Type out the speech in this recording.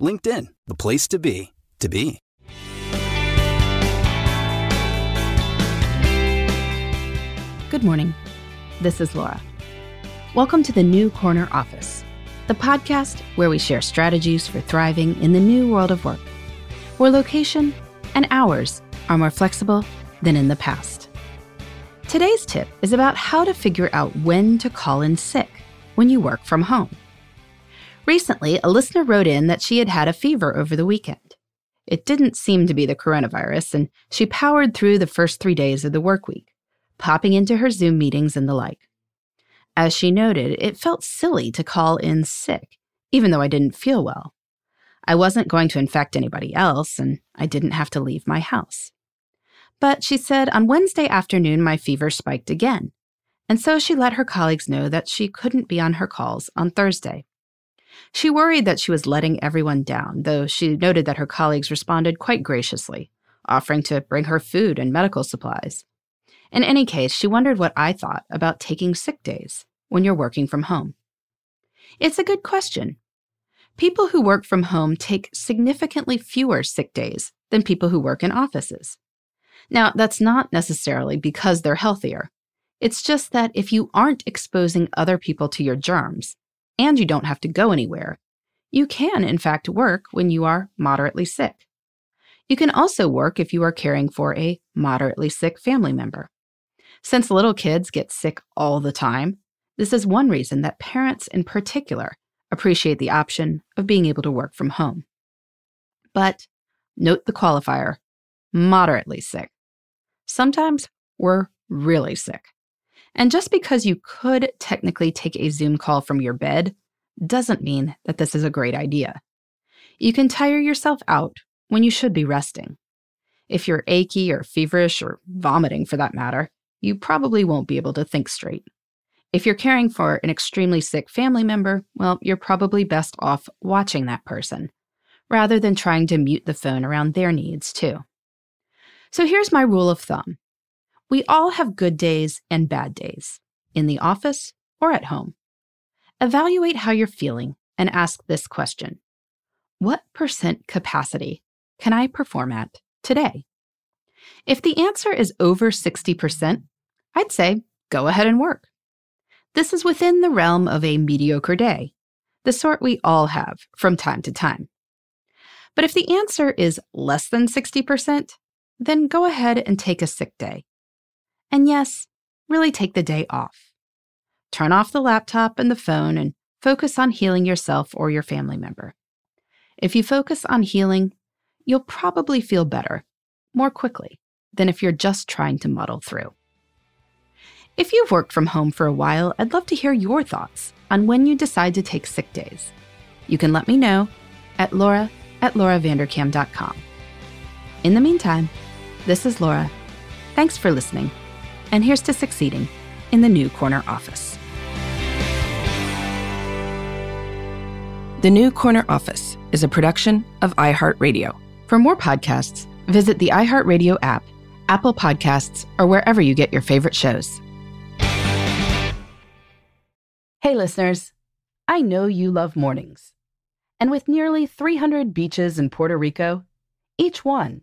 LinkedIn, the place to be, to be. Good morning. This is Laura. Welcome to the New Corner Office, the podcast where we share strategies for thriving in the new world of work, where location and hours are more flexible than in the past. Today's tip is about how to figure out when to call in sick when you work from home. Recently, a listener wrote in that she had had a fever over the weekend. It didn't seem to be the coronavirus, and she powered through the first three days of the work week popping into her Zoom meetings and the like. As she noted, it felt silly to call in sick, even though I didn't feel well. I wasn't going to infect anybody else, and I didn't have to leave my house. But she said on Wednesday afternoon, my fever spiked again, and so she let her colleagues know that she couldn't be on her calls on Thursday. She worried that she was letting everyone down, though she noted that her colleagues responded quite graciously, offering to bring her food and medical supplies. In any case, she wondered what I thought about taking sick days when you're working from home. It's a good question. People who work from home take significantly fewer sick days than people who work in offices. Now, that's not necessarily because they're healthier. It's just that if you aren't exposing other people to your germs, and you don't have to go anywhere, you can, in fact, work when you are moderately sick. You can also work if you are caring for a moderately sick family member. Since little kids get sick all the time, this is one reason that parents in particular appreciate the option of being able to work from home. But note the qualifier moderately sick. Sometimes we're really sick. And just because you could technically take a Zoom call from your bed doesn't mean that this is a great idea. You can tire yourself out when you should be resting. If you're achy or feverish or vomiting for that matter, you probably won't be able to think straight. If you're caring for an extremely sick family member, well, you're probably best off watching that person rather than trying to mute the phone around their needs, too. So here's my rule of thumb we all have good days and bad days, in the office or at home. Evaluate how you're feeling and ask this question What percent capacity can I perform at today? If the answer is over 60%, I'd say go ahead and work. This is within the realm of a mediocre day, the sort we all have from time to time. But if the answer is less than 60%, then go ahead and take a sick day. And yes, really take the day off. Turn off the laptop and the phone and focus on healing yourself or your family member. If you focus on healing, you'll probably feel better more quickly than if you're just trying to muddle through. If you've worked from home for a while, I'd love to hear your thoughts on when you decide to take sick days. You can let me know at laura at lauravanderkam.com. In the meantime, this is Laura. Thanks for listening, and here's to succeeding in the new corner office. The New Corner Office is a production of iHeartRadio. For more podcasts, visit the iHeartRadio app, Apple Podcasts, or wherever you get your favorite shows. Hey, listeners. I know you love mornings. And with nearly 300 beaches in Puerto Rico, each one